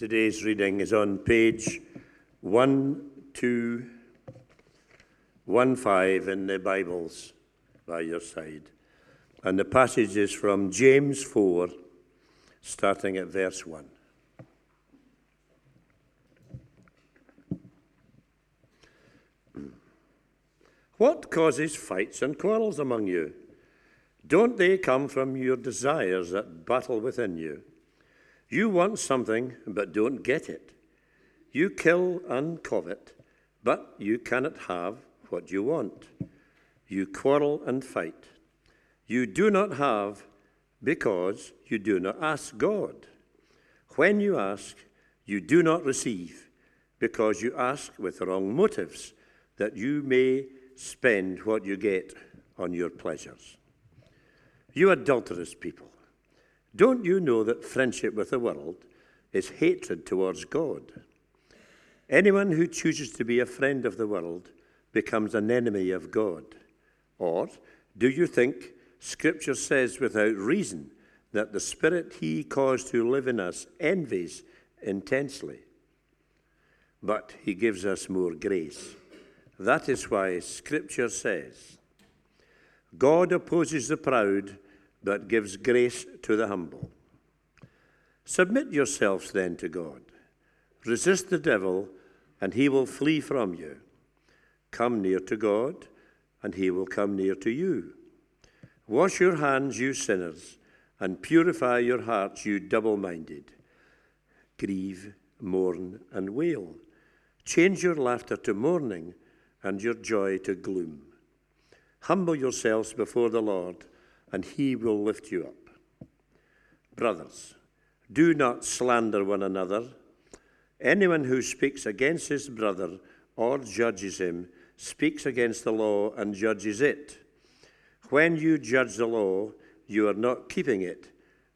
Today's reading is on page 1215 in the Bibles by your side. And the passage is from James 4, starting at verse 1. What causes fights and quarrels among you? Don't they come from your desires that battle within you? You want something, but don't get it. You kill and covet, but you cannot have what you want. You quarrel and fight. You do not have because you do not ask God. When you ask, you do not receive because you ask with wrong motives, that you may spend what you get on your pleasures. You adulterous people. Don't you know that friendship with the world is hatred towards God? Anyone who chooses to be a friend of the world becomes an enemy of God. Or do you think Scripture says without reason that the Spirit He caused to live in us envies intensely? But He gives us more grace. That is why Scripture says, God opposes the proud but gives grace to the humble. Submit yourselves then to God. Resist the devil, and he will flee from you. Come near to God, and he will come near to you. Wash your hands, you sinners, and purify your hearts, you double minded. Grieve, mourn, and wail. Change your laughter to mourning, and your joy to gloom. Humble yourselves before the Lord and he will lift you up. Brothers, do not slander one another. Anyone who speaks against his brother or judges him speaks against the law and judges it. When you judge the law, you are not keeping it,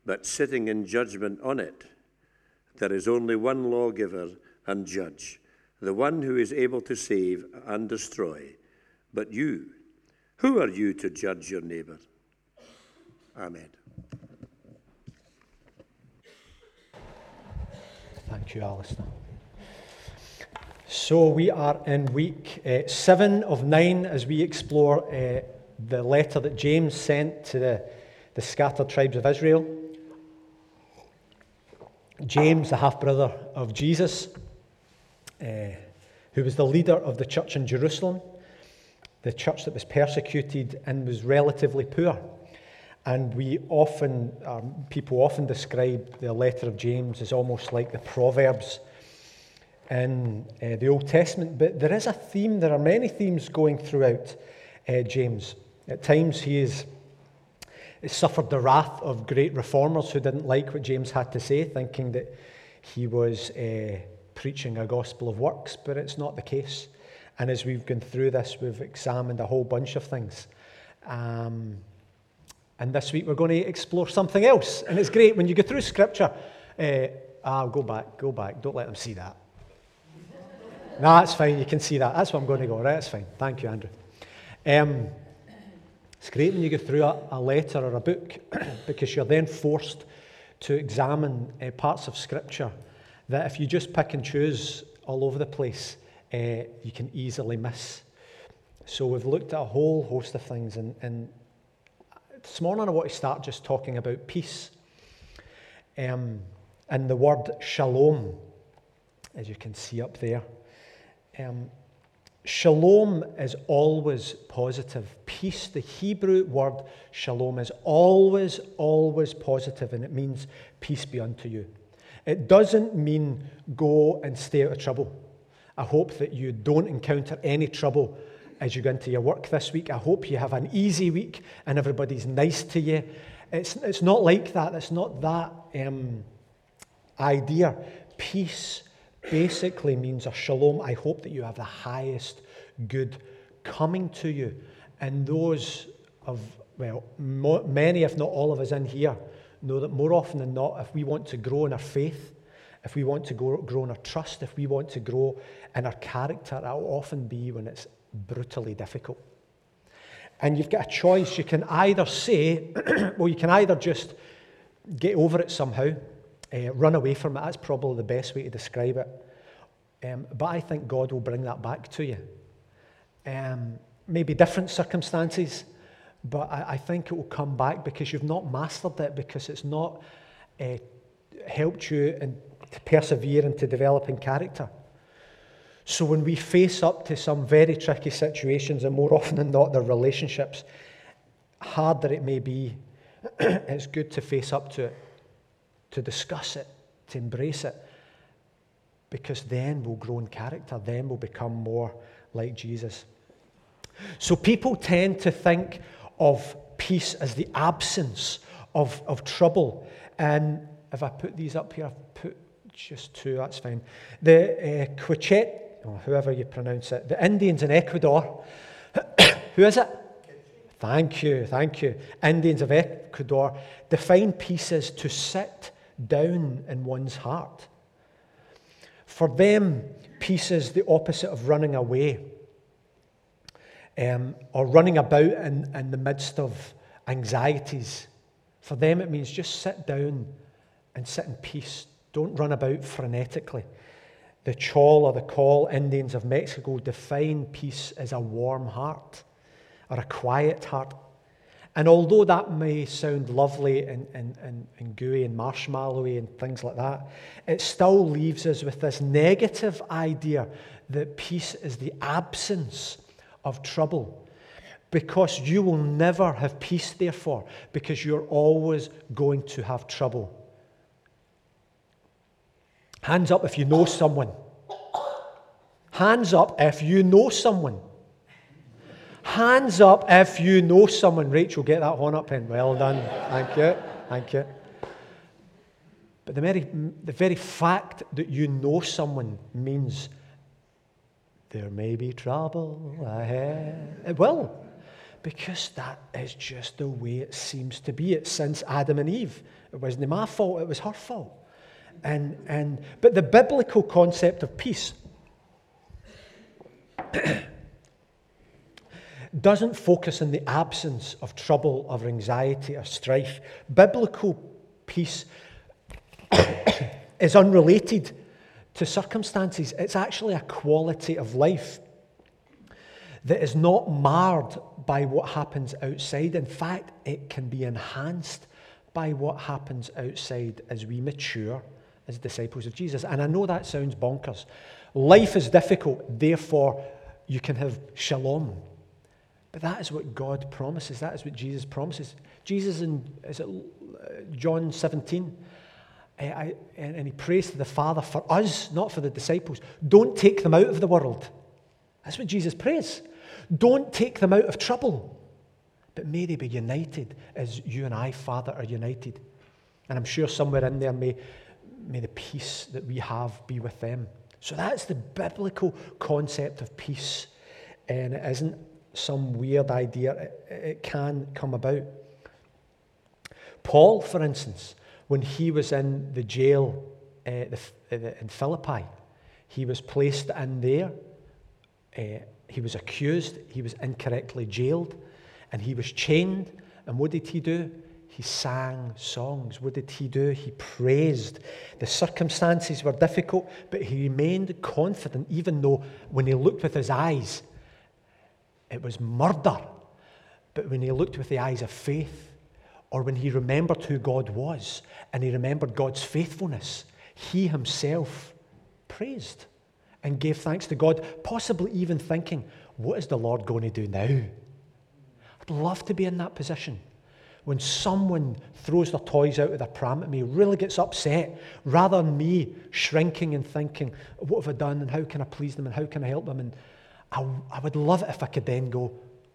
but sitting in judgment on it. There is only one lawgiver and judge, the one who is able to save and destroy. But you, who are you to judge your neighbor? Amen. Thank you, Alistair. So we are in week uh, seven of nine as we explore uh, the letter that James sent to the, the scattered tribes of Israel. James, the half brother of Jesus, uh, who was the leader of the church in Jerusalem, the church that was persecuted and was relatively poor. And we often, um, people often describe the letter of James as almost like the Proverbs in uh, the Old Testament. But there is a theme, there are many themes going throughout uh, James. At times he is suffered the wrath of great reformers who didn't like what James had to say, thinking that he was uh, preaching a gospel of works, but it's not the case. And as we've gone through this, we've examined a whole bunch of things. Um, and this week we're going to explore something else. And it's great when you go through scripture. Uh, ah, go back, go back. Don't let them see that. no, that's fine. You can see that. That's what I'm going to go. Right, that's fine. Thank you, Andrew. Um, it's great when you go through a, a letter or a book because you're then forced to examine uh, parts of scripture that if you just pick and choose all over the place, uh, you can easily miss. So we've looked at a whole host of things, and, this morning I want to start just talking about peace. Um, and the word shalom, as you can see up there. Um, shalom is always positive. Peace, the Hebrew word shalom, is always, always positive, and it means peace be unto you. It doesn't mean go and stay out of trouble. I hope that you don't encounter any trouble as you go into your work this week. I hope you have an easy week and everybody's nice to you. It's, it's not like that. It's not that um, idea. Peace basically means a shalom. I hope that you have the highest good coming to you. And those of, well, many, if not all of us in here, know that more often than not, if we want to grow in our faith, if we want to grow, grow in our trust, if we want to grow in our character, that will often be when it's brutally difficult. And you've got a choice. You can either say, well, you can either just get over it somehow, uh, run away from it. That's probably the best way to describe it. Um, but I think God will bring that back to you. Um, maybe different circumstances, but I, I, think it will come back because you've not mastered it, because it's not uh, helped you in, to persevere and to develop in character. So when we face up to some very tricky situations, and more often than not, their relationships, hard that it may be, it's good to face up to it, to discuss it, to embrace it, because then we'll grow in character, then we'll become more like Jesus. So people tend to think of peace as the absence of, of trouble. And if I put these up here, I've put just two, that's fine. The uh, Quichet, or whoever you pronounce it, the Indians in Ecuador, who is it? Thank you, thank you. Indians of Ecuador define peace as to sit down in one's heart. For them, peace is the opposite of running away um, or running about in, in the midst of anxieties. For them, it means just sit down and sit in peace. Don't run about frenetically. The Chol or the Col Indians of Mexico define peace as a warm heart or a quiet heart. And although that may sound lovely and, and, and, and gooey and marshmallowy and things like that, it still leaves us with this negative idea that peace is the absence of trouble. Because you will never have peace, therefore, because you're always going to have trouble. Hands up if you know someone. Hands up if you know someone. Hands up if you know someone. Rachel, get that horn up pen. Well done. Thank you. Thank you. But the very, the very fact that you know someone means there may be trouble ahead. It will, because that is just the way it seems to be. It's since Adam and Eve. It wasn't my fault, it was her fault. And, and, but the biblical concept of peace doesn't focus on the absence of trouble or anxiety or strife. Biblical peace is unrelated to circumstances. It's actually a quality of life that is not marred by what happens outside. In fact, it can be enhanced by what happens outside as we mature as disciples of Jesus. And I know that sounds bonkers. Life is difficult, therefore, you can have shalom. But that is what God promises. That is what Jesus promises. Jesus in is it John 17 Eh, I, and he prays to the Father for us, not for the disciples. Don't take them out of the world. That's what Jesus prays. Don't take them out of trouble. But may they be united as you and I, Father, are united. And I'm sure somewhere in there may, may the peace that we have be with them. So that's the biblical concept of peace. And it isn't some weird idea, it, it can come about. Paul, for instance, when he was in the jail uh, uh, in Philippi. He was placed in there. Uh, he was accused. He was incorrectly jailed. And he was chained. And what did he do? He sang songs. What did he do? He praised. The circumstances were difficult, but he remained confident, even though when he looked with his eyes, it was murder. But when he looked with the eyes of faith, or when he remembered who God was and he remembered God's faithfulness, he himself praised and gave thanks to God, possibly even thinking, what is the Lord going to do now? I'd love to be in that position. When someone throws their toys out of their pram at me, really gets upset, rather than me shrinking and thinking, what have I done and how can I please them and how can I help them? And I, I would love it if I could then go,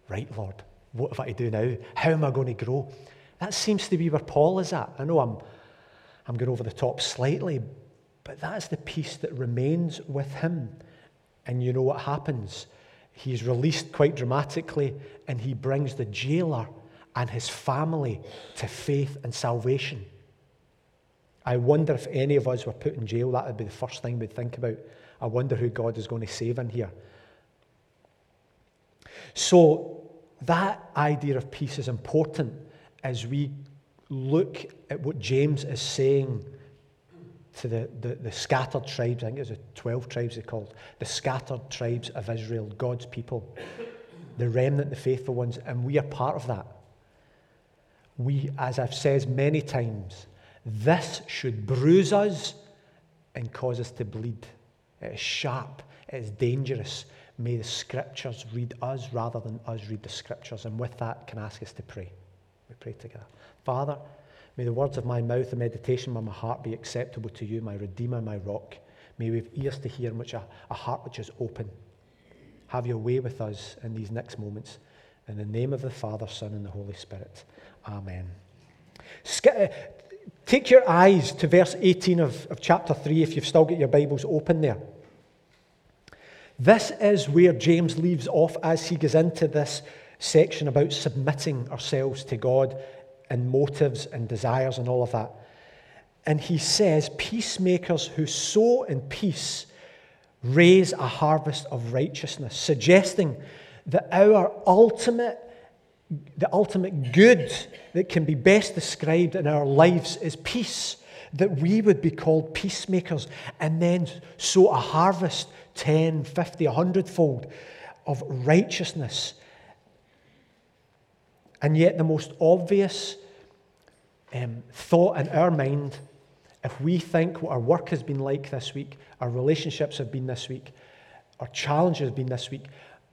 right, Lord, what have I to do now? How am I going to grow? That seems to be where Paul is at. I know I'm, I'm going over the top slightly, but that's the peace that remains with him. And you know what happens? He's released quite dramatically, and he brings the jailer and his family to faith and salvation. I wonder if any of us were put in jail, that would be the first thing we'd think about. I wonder who God is going to save in here. So, that idea of peace is important as we look at what James is saying to the, the, the scattered tribes, I think it was the 12 tribes they called, the scattered tribes of Israel, God's people, the remnant, the faithful ones, and we are part of that. We, as I've said many times, this should bruise us and cause us to bleed. It is sharp, it is dangerous. May the scriptures read us rather than us read the scriptures. And with that, can I ask us to pray? We pray together. Father, May the words of my mouth, the meditation of my heart be acceptable to you, my Redeemer, my rock. May we have ears to hear and which a, a heart which is open. Have your way with us in these next moments. In the name of the Father, Son, and the Holy Spirit. Amen. Uh, take your eyes to verse 18 of, of chapter 3 if you've still got your Bibles open there. This is where James leaves off as he goes into this section about submitting ourselves to God and motives and desires and all of that. And he says, Peacemakers who sow in peace raise a harvest of righteousness, suggesting that our ultimate, the ultimate good that can be best described in our lives is peace. That we would be called peacemakers and then sow a harvest 10, 50, 100 fold of righteousness. And yet, the most obvious um, thought in our mind, if we think what our work has been like this week, our relationships have been this week, our challenges have been this week,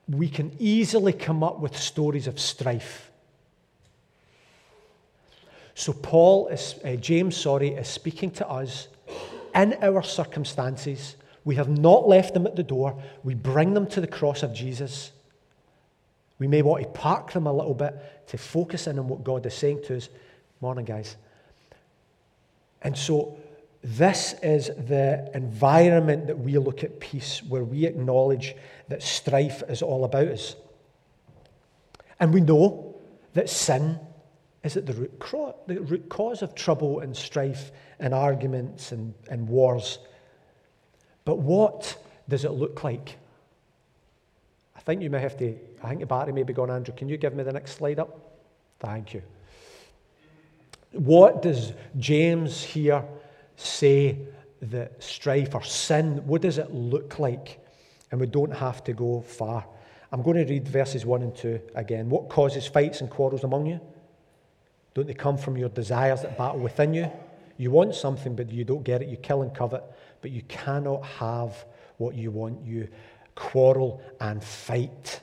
we can easily come up with stories of strife. So Paul is, uh, James, sorry, is speaking to us in our circumstances. We have not left them at the door. We bring them to the cross of Jesus. We may want to park them a little bit to focus in on what God is saying to us. Morning, guys. And so, this is the environment that we look at peace, where we acknowledge that strife is all about us. And we know that sin is at the root, the root cause of trouble and strife and arguments and, and wars. But what does it look like? I think you may have to, I think the battery may be gone, Andrew. Can you give me the next slide up? Thank you. What does James here say that strife or sin, what does it look like? And we don't have to go far. I'm going to read verses 1 and 2 again. What causes fights and quarrels among you? Don't they come from your desires that battle within you? You want something, but you don't get it. You kill and covet, but you cannot have what you want. You quarrel and fight.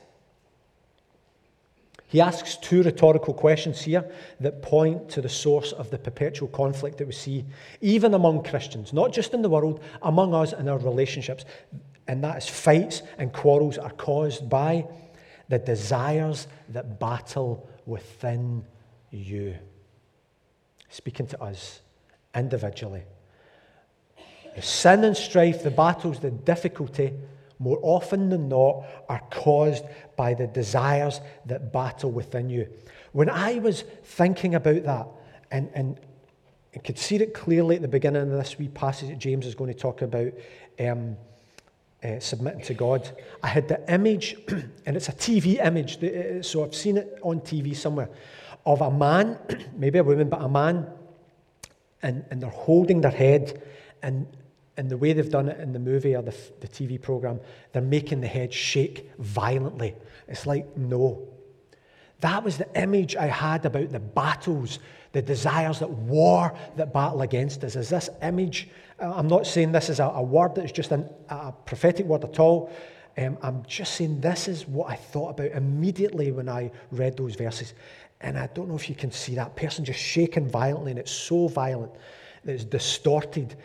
He asks two rhetorical questions here that point to the source of the perpetual conflict that we see, even among Christians, not just in the world, among us in our relationships. And that is fights and quarrels are caused by the desires that battle within you. Speaking to us individually. The sin and strife, the battles, the difficulty more often than not, are caused by the desires that battle within you. When I was thinking about that and, and, and could see it clearly at the beginning of this wee passage that James is going to talk about um, uh, submitting to God, I had the image, and it's a TV image, uh, so I've seen it on TV somewhere, of a man, maybe a woman, but a man, and, and they're holding their head, and and the way they've done it in the movie or the, the TV program, they're making the head shake violently. It's like, no. That was the image I had about the battles, the desires that war that battle against us. Is this image? Uh, I'm not saying this is a, a word that's just an, a prophetic word at all. Um, I'm just saying this is what I thought about immediately when I read those verses. And I don't know if you can see that person just shaking violently, and it's so violent that it's distorted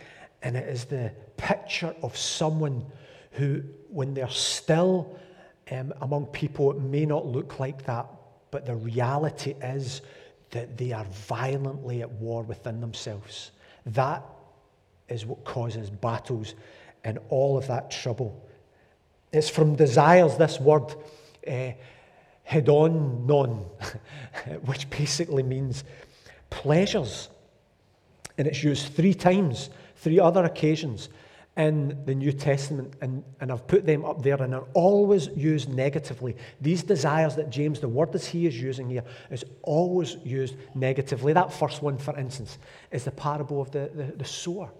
and it is the picture of someone who, when they're still um, among people, it may not look like that, but the reality is that they are violently at war within themselves. That is what causes battles and all of that trouble. It's from desires, this word, uh, hedon non, which basically means pleasures. And it's used three times three other occasions in the New Testament, and, and I've put them up there, and are always used negatively. These desires that James, the word that he is using here, is always used negatively. That first one, for instance, is the parable of the, the, the sower,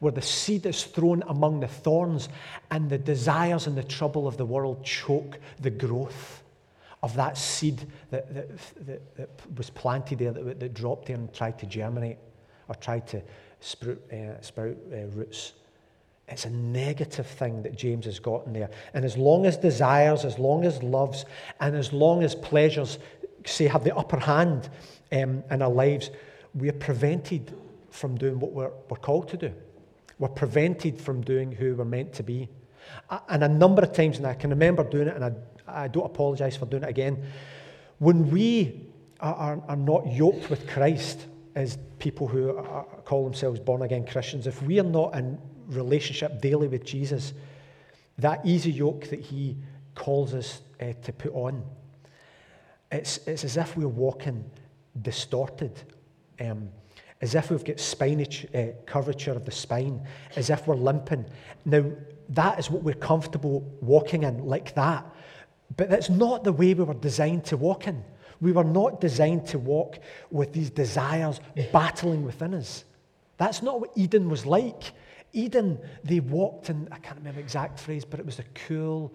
where the seed is thrown among the thorns and the desires and the trouble of the world choke the growth of that seed that, that, that, that was planted there, that, that, dropped there and tried to germinate or tried to sprout, uh, sprout uh, roots. It's a negative thing that James has gotten there. And as long as desires, as long as loves, and as long as pleasures, say, have the upper hand um, in our lives, we are prevented from doing what we're, we're called to do. We're prevented from doing who we're meant to be. And a number of times, and I can remember doing it, and I, I don't apologize for doing it again. When we are, are, are not yoked with Christ as people who are, call themselves born again Christians, if we are not in relationship daily with Jesus, that easy yoke that He calls us uh, to put on, it's, it's as if we're walking distorted. Um, as if we've got spinach, uh, curvature of the spine, as if we're limping. Now, that is what we're comfortable walking in, like that. But that's not the way we were designed to walk in. We were not designed to walk with these desires battling within us. That's not what Eden was like. Eden, they walked in, I can't remember exact phrase, but it was the cool,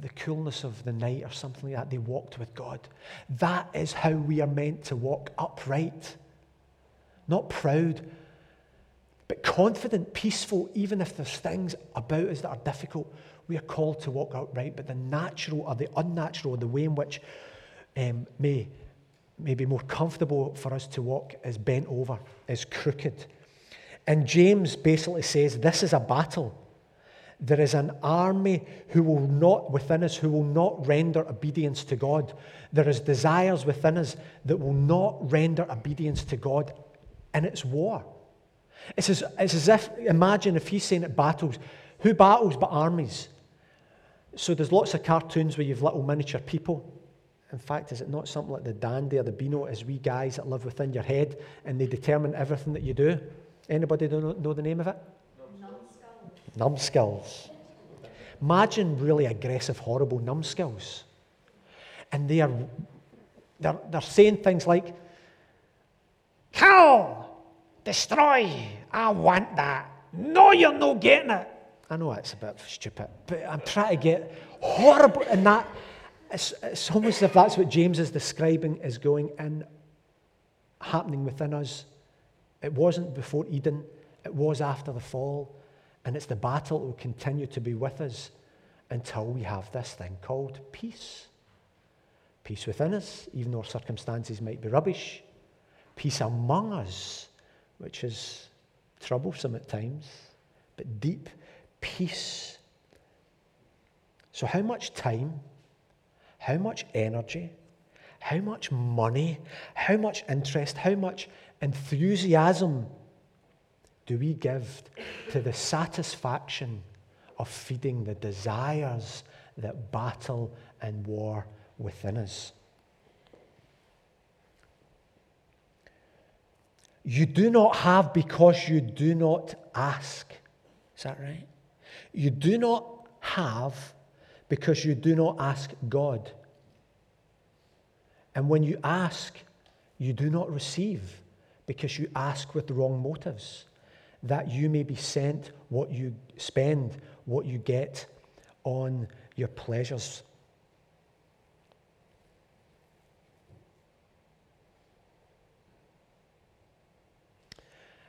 the coolness of the night or something like that. They walked with God. That is how we are meant to walk upright not proud, but confident, peaceful, even if there's things about us that are difficult. We are called to walk upright, but the natural or the unnatural, the way in which um, may, may be more comfortable for us to walk is bent over, is crooked. And James basically says this is a battle. There is an army who will not, within us, who will not render obedience to God. There is desires within us that will not render obedience to God and it's war. It's as, it's as if, imagine if he's saying it battles, who battles but armies? So there's lots of cartoons where you've little miniature people. In fact, is it not something like the dandy or the beano as we guys that live within your head and they determine everything that you do? Anybody know the name of it? Numbskulls. Numbskulls. Imagine really aggressive, horrible numbskulls. And they are they're, they're saying things like, Kill! Destroy! I want that. No, you're not getting it. I know it's a bit stupid, but I'm trying to get horrible. in that, it's, it's almost as if that's what James is describing is going in, happening within us. It wasn't before Eden, it was after the fall. And it's the battle that will continue to be with us until we have this thing called peace. Peace within us, even though our circumstances might be rubbish peace among us, which is troublesome at times, but deep peace. So, how much time, how much energy, how much money, how much interest, how much enthusiasm do we give to the satisfaction of feeding the desires that battle and war within us? You do not have because you do not ask. Is that right? You do not have because you do not ask God. And when you ask, you do not receive because you ask with wrong motives, that you may be sent what you spend, what you get on your pleasures.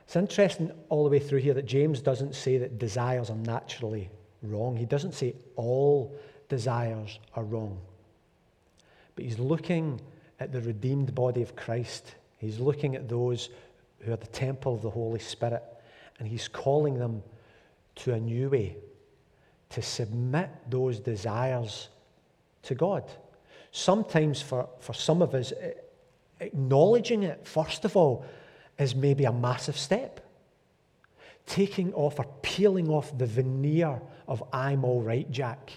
It's interesting all the way through here that James doesn't say that desires are naturally wrong. He doesn't say all desires are wrong. But he's looking at the redeemed body of Christ. He's looking at those who are the temple of the Holy Spirit, and he's calling them to a new way, to submit those desires to God. Sometimes, for, for some of us, eh, acknowledging it, first of all, is maybe a massive step. Taking off or peeling off the veneer of I'm all right, Jack.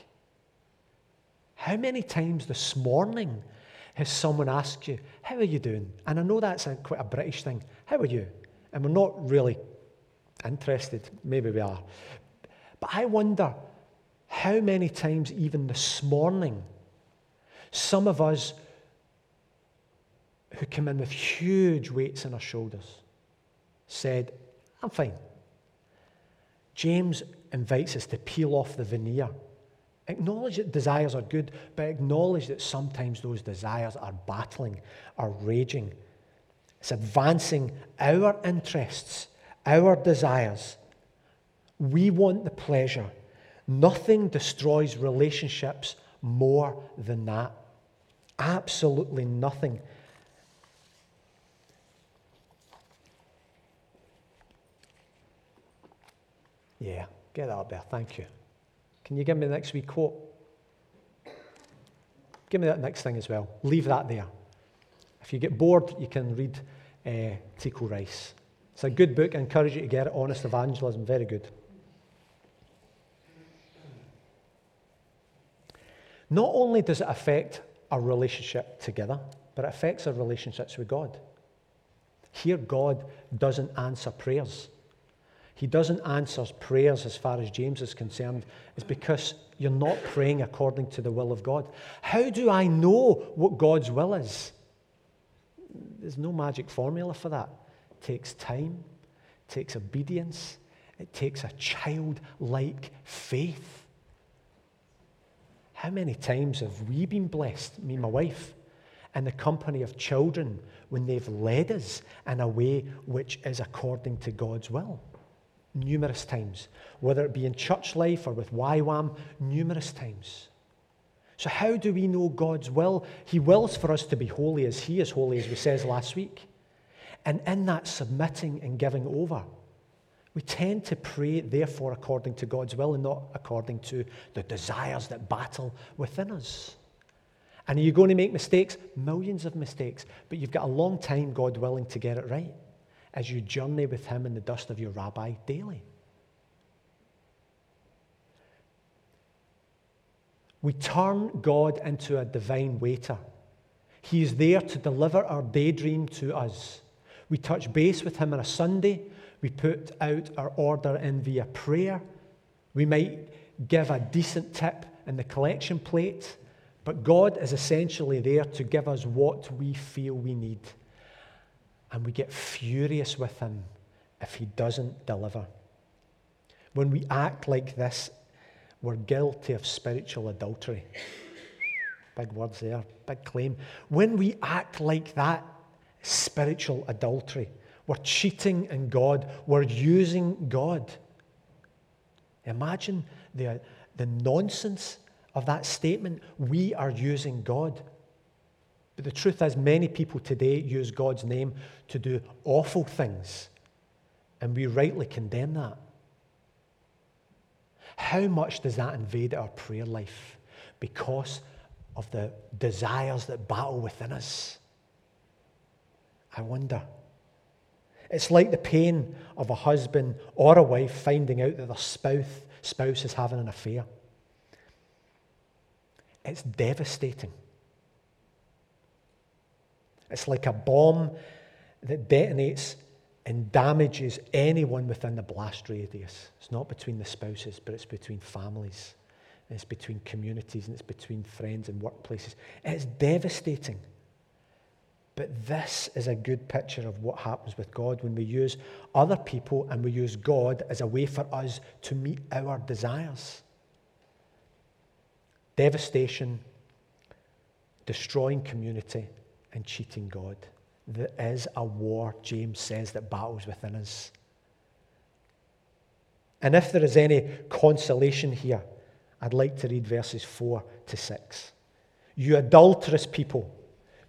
How many times this morning has someone asked you, How are you doing? And I know that's a, quite a British thing. How are you? And we're not really interested. Maybe we are. But I wonder how many times, even this morning, some of us who came in with huge weights on our shoulders said, I'm fine. James invites us to peel off the veneer. Acknowledge that desires are good, but acknowledge that sometimes those desires are battling, are raging. It's advancing our interests, our desires. We want the pleasure. Nothing destroys relationships more than that. Absolutely nothing. Yeah, get up there. Thank you. Can you give me the next week quote? Give me that next thing as well. Leave that there. If you get bored, you can read uh, Tico Rice. It's a good book. I encourage you to get it. Honest Evangelism, very good. Not only does it affect our relationship together, but it affects our relationships with God. Here, God doesn't answer prayers. He doesn't answer prayers as far as James is concerned, is because you're not praying according to the will of God. How do I know what God's will is? There's no magic formula for that. It takes time, it takes obedience, it takes a childlike faith. How many times have we been blessed, me and my wife, in the company of children when they've led us in a way which is according to God's will? Numerous times. Whether it be in church life or with YWAM, numerous times. So, how do we know God's will? He wills for us to be holy as He is holy, as we says last week. And in that submitting and giving over, we tend to pray, therefore, according to God's will and not according to the desires that battle within us. And are you going to make mistakes? Millions of mistakes. But you've got a long time, God willing, to get it right as you journey with Him in the dust of your rabbi daily. We turn God into a divine waiter. He is there to deliver our daydream to us. We touch base with Him on a Sunday we put out our order in via prayer. We might give a decent tip in the collection plate, but God is essentially there to give us what we feel we need. And we get furious with Him if He doesn't deliver. When we act like this, we're guilty of spiritual adultery. Big words there, big claim. When we act like that, spiritual adultery. We're cheating in God. We're using God. Imagine the, the nonsense of that statement. We are using God. But the truth is, many people today use God's name to do awful things, and we rightly condemn that. How much does that invade our prayer life? Because of the desires that battle within us. I wonder. It's like the pain of a husband or a wife finding out that their spouse, spouse is having an affair. It's devastating. It's like a bomb that detonates and damages anyone within the blast radius. It's not between the spouses, but it's between families, it's between communities, and it's between friends and workplaces. It's devastating. But this is a good picture of what happens with God when we use other people and we use God as a way for us to meet our desires. Devastation, destroying community, and cheating God. There is a war, James says, that battles within us. And if there is any consolation here, I'd like to read verses 4 to 6. You adulterous people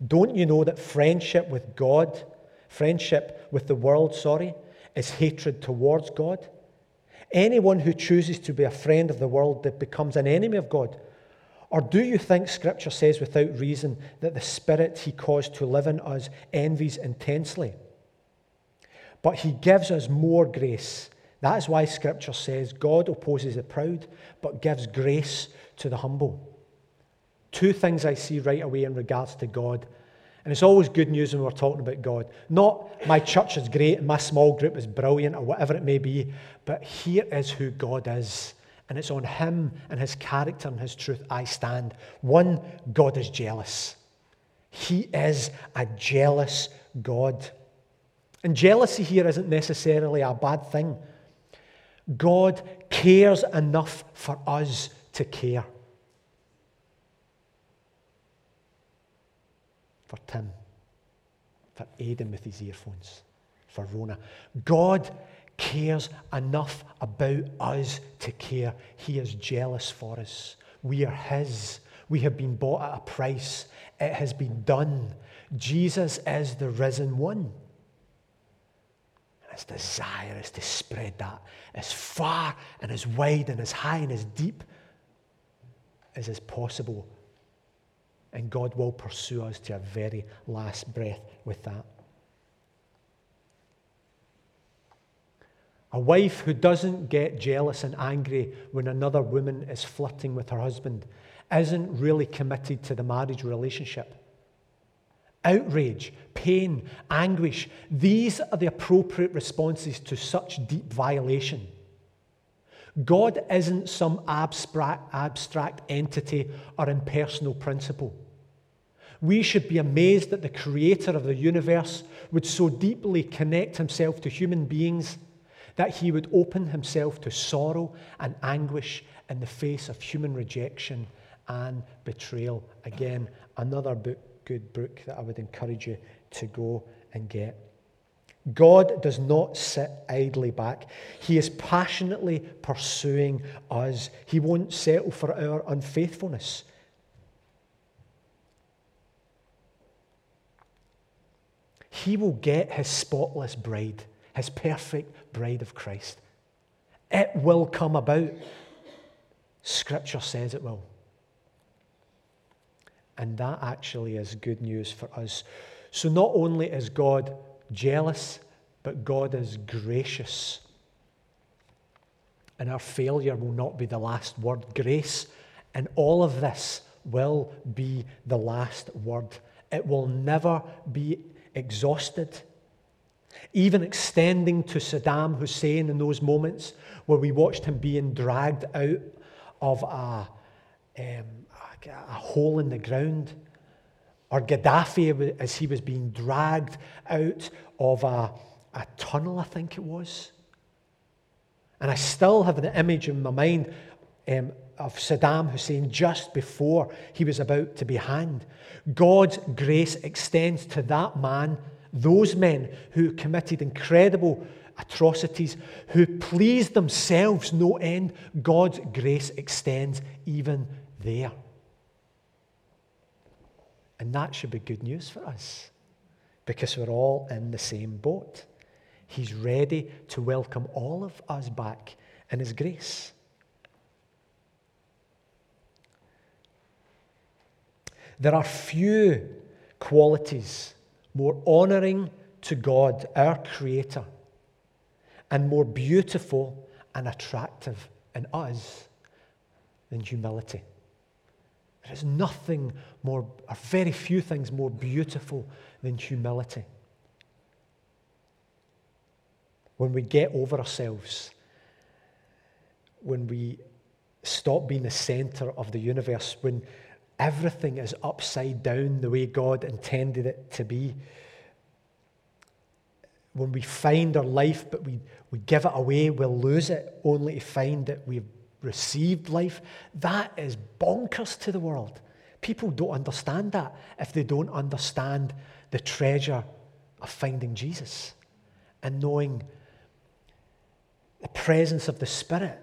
don't you know that friendship with God, friendship with the world, sorry, is hatred towards God? Anyone who chooses to be a friend of the world that becomes an enemy of God. Or do you think Scripture says without reason that the Spirit He caused to live in us envies intensely? But He gives us more grace. That is why Scripture says God opposes the proud, but gives grace to the humble. Two things I see right away in regards to God. And it's always good news when we're talking about God. Not my church is great and my small group is brilliant or whatever it may be, but here is who God is. And it's on Him and His character and His truth I stand. One, God is jealous. He is a jealous God. And jealousy here isn't necessarily a bad thing. God cares enough for us to care. For Tim, for Aidan with his earphones, for Rona. God cares enough about us to care. He is jealous for us. We are His. We have been bought at a price. It has been done. Jesus is the risen one. And his desire is to spread that as far and as wide and as high and as deep as is possible. And God will pursue us to our very last breath with that. A wife who doesn't get jealous and angry when another woman is flirting with her husband isn't really committed to the marriage relationship. Outrage, pain, anguish, these are the appropriate responses to such deep violation. God isn't some abstract, abstract entity or impersonal principle. We should be amazed that the creator of the universe would so deeply connect himself to human beings that he would open himself to sorrow and anguish in the face of human rejection and betrayal. Again, another book, good book that I would encourage you to go and get. God does not sit idly back. He is passionately pursuing us. He won't settle for our unfaithfulness. He will get his spotless bride his perfect bride of Christ. It will come about. Scripture says it will. And that actually is good news for us. So, not only is God jealous, but God is gracious. And our failure will not be the last word. Grace and all of this will be the last word. It will never be exhausted even extending to Saddam Hussein in those moments where we watched him being dragged out of a, um, a hole in the ground, or Gaddafi as he was being dragged out of a, a tunnel, I think it was. And I still have the image in my mind um, of Saddam Hussein just before he was about to be hanged. God's grace extends to that man those men who committed incredible atrocities, who pleased themselves no end, God's grace extends even there. And that should be good news for us because we're all in the same boat. He's ready to welcome all of us back in His grace. There are few qualities more honoring to God, our Creator, and more beautiful and attractive in us than humility. There is nothing more, or very few things more beautiful than humility. When we get over ourselves, when we stop being the center of the universe, when everything is upside down the way God intended it to be. When we find our life, but we, we give it away, we'll lose it only to find that we've received life. That is bonkers to the world. People don't understand that if they don't understand the treasure of finding Jesus and knowing the presence of the Spirit,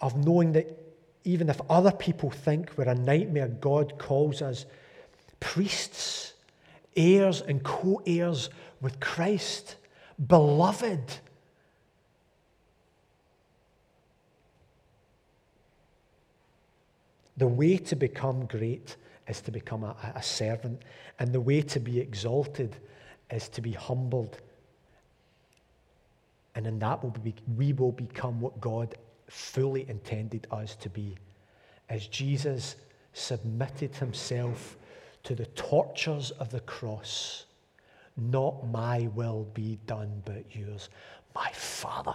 of knowing that even if other people think we're a nightmare, God calls us priests, heirs and co heirs with Christ, beloved. The way to become great is to become a, a, servant, and the way to be exalted is to be humbled. And in that, will be, we will become what God fully intended us to be. As Jesus submitted himself to the tortures of the cross, not my will be done, but yours, my Father.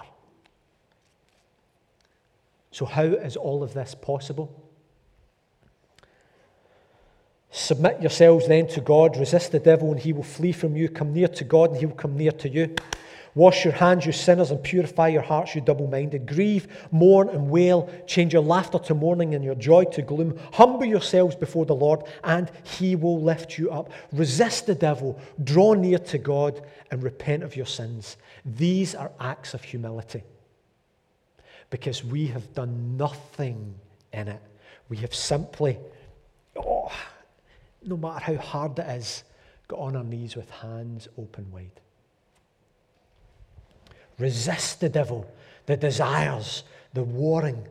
So, how is all of this possible? Submit yourselves then to God, resist the devil, and he will flee from you. Come near to God, and he will come near to you. Wash your hands, you sinners, and purify your hearts, you double minded. Grieve, mourn, and wail. Change your laughter to mourning and your joy to gloom. Humble yourselves before the Lord, and he will lift you up. Resist the devil, draw near to God, and repent of your sins. These are acts of humility because we have done nothing in it. We have simply, oh, no matter how hard it is, got on our knees with hands open wide. Resist the devil, the desires, the warring.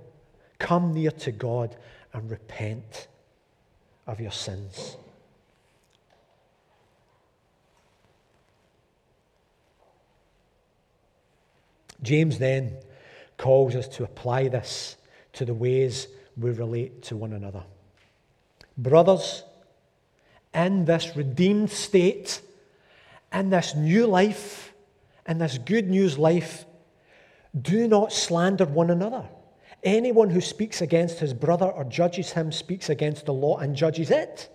Come near to God and repent of your sins. James then calls us to apply this to the ways we relate to one another. Brothers, in this redeemed state, in this new life, in this good news life, do not slander one another. Anyone who speaks against his brother or judges him speaks against the law and judges it.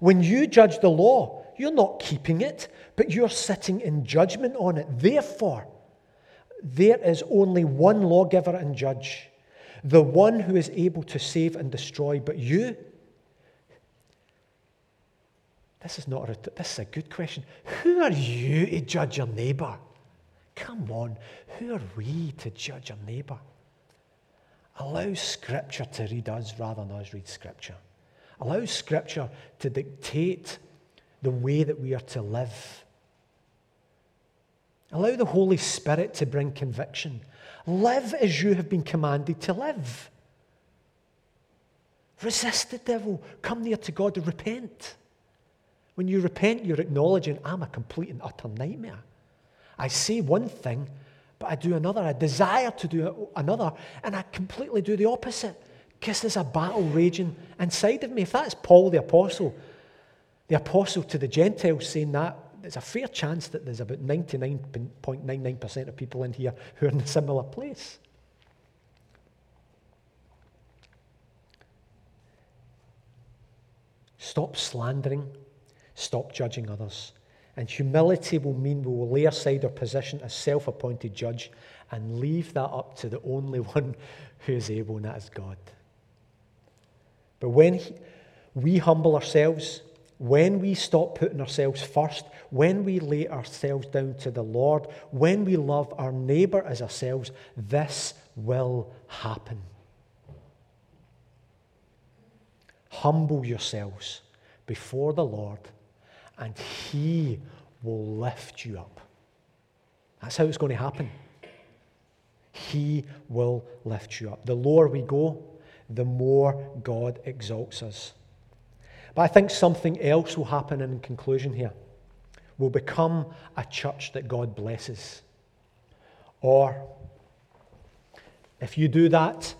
When you judge the law, you're not keeping it, but you're sitting in judgment on it. Therefore, there is only one lawgiver and judge, the one who is able to save and destroy. But you, this is not a, this is a good question. Who are you to judge your neighbour? Come on, who are we to judge our neighbour? Allow Scripture to read us rather than us read Scripture. Allow Scripture to dictate the way that we are to live. Allow the Holy Spirit to bring conviction. Live as you have been commanded to live. Resist the devil. Come near to God and repent. When you repent, you're acknowledging, I'm a complete and utter nightmare. I say one thing, but I do another. I desire to do another, and I completely do the opposite because there's a battle raging inside of me. If that's Paul the Apostle, the Apostle to the Gentiles saying that, there's a fair chance that there's about 99.99% of people in here who are in a similar place. Stop slandering, stop judging others. And humility will mean we will lay aside our position as self appointed judge and leave that up to the only one who is able, and that is God. But when he, we humble ourselves, when we stop putting ourselves first, when we lay ourselves down to the Lord, when we love our neighbour as ourselves, this will happen. Humble yourselves before the Lord and He will lift you up. That's how it's going to happen. He will lift you up. The lower we go, the more God exalts us. But I think something else will happen in conclusion here. We'll become a church that God blesses. Or, if you do that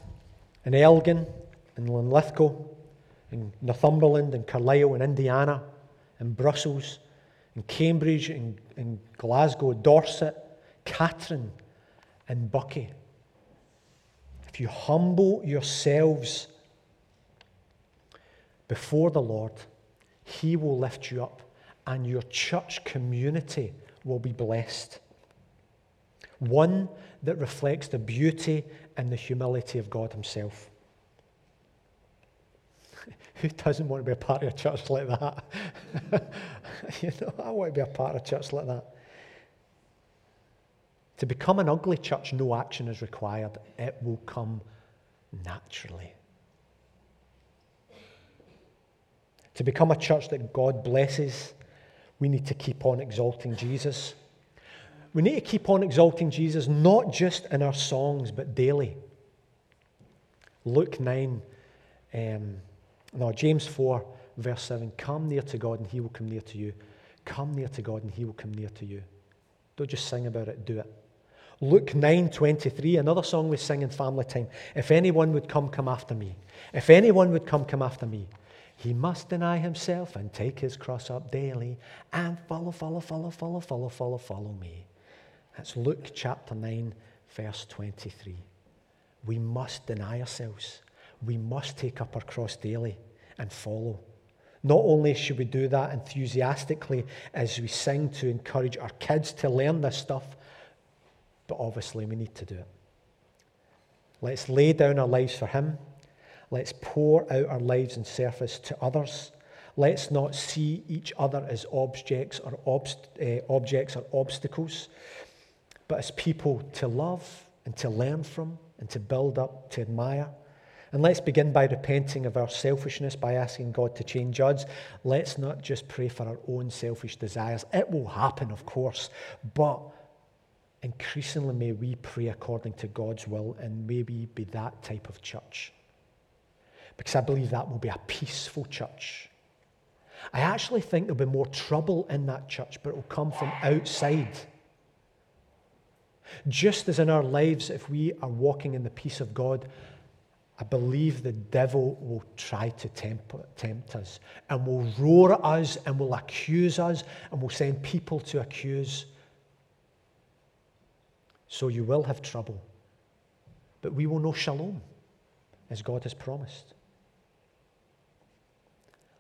in Elgin, in Linlithgow, in Northumberland, in Carlisle, in Indiana, in Brussels, in Cambridge, in, in Glasgow, Dorset, Catherine, and Buckie. If you humble yourselves before the Lord, He will lift you up, and your church community will be blessed. One that reflects the beauty and the humility of God Himself. Who doesn't want to be a part of a church like that? you know, I want to be a part of a church like that. To become an ugly church, no action is required. It will come naturally. To become a church that God blesses, we need to keep on exalting Jesus. We need to keep on exalting Jesus, not just in our songs, but daily. Luke 9, um, no, James 4, verse 7 Come near to God and he will come near to you. Come near to God and he will come near to you. Don't just sing about it, do it. Luke 9 23, another song we sing in family time. If anyone would come, come after me. If anyone would come, come after me. He must deny himself and take his cross up daily and follow, follow, follow, follow, follow, follow, follow me. That's Luke chapter 9, verse 23. We must deny ourselves we must take up our cross daily and follow. Not only should we do that enthusiastically as we sing to encourage our kids to learn this stuff, but obviously we need to do it. Let's lay down our lives for Him. Let's pour out our lives in service to others. Let's not see each other as objects or, obst- uh, objects or obstacles, but as people to love and to learn from and to build up, to admire. And let's begin by repenting of our selfishness by asking God to change us. Let's not just pray for our own selfish desires. It will happen, of course, but increasingly may we pray according to God's will and may we be that type of church. Because I believe that will be a peaceful church. I actually think there'll be more trouble in that church, but it will come from outside. Just as in our lives, if we are walking in the peace of God, I believe the devil will try to tempt, us and will roar at us and will accuse us and will send people to accuse. So you will have trouble. But we will know shalom as God has promised.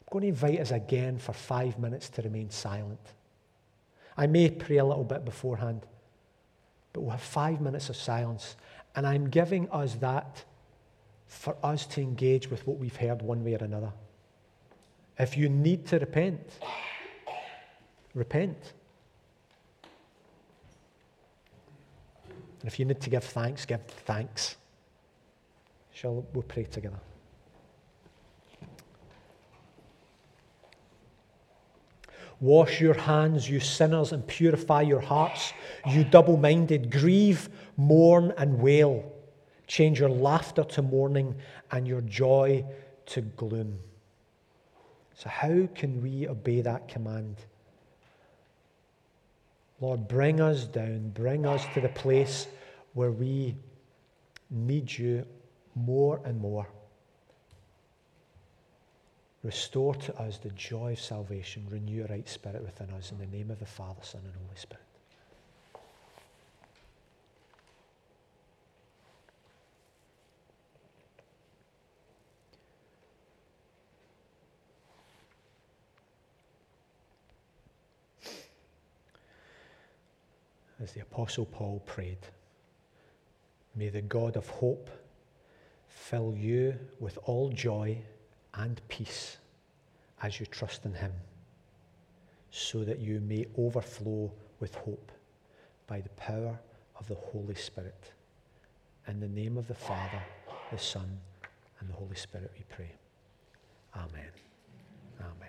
I'm going to invite us again for five minutes to remain silent. I may pray a little bit beforehand, but we'll have five minutes of silence. And I'm giving us that for us to engage with what we've heard one way or another. If you need to repent, repent. And if you need to give thanks, give thanks. Shall we pray together? Wash your hands, you sinners, and purify your hearts, you double minded. Grieve, mourn, and wail. Change your laughter to mourning and your joy to gloom. So, how can we obey that command? Lord, bring us down, bring us to the place where we need you more and more. Restore to us the joy of salvation. Renew a right spirit within us. In the name of the Father, Son, and Holy Spirit. As the Apostle Paul prayed, may the God of hope fill you with all joy and peace as you trust in Him, so that you may overflow with hope by the power of the Holy Spirit. In the name of the Father, the Son, and the Holy Spirit, we pray. Amen. Amen.